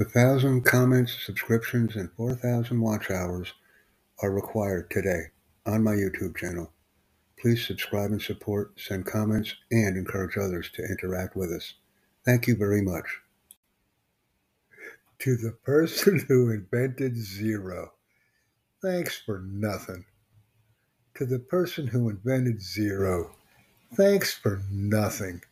A thousand comments, subscriptions, and 4,000 watch hours are required today on my YouTube channel. Please subscribe and support, send comments, and encourage others to interact with us. Thank you very much. To the person who invented zero, thanks for nothing. To the person who invented zero, thanks for nothing.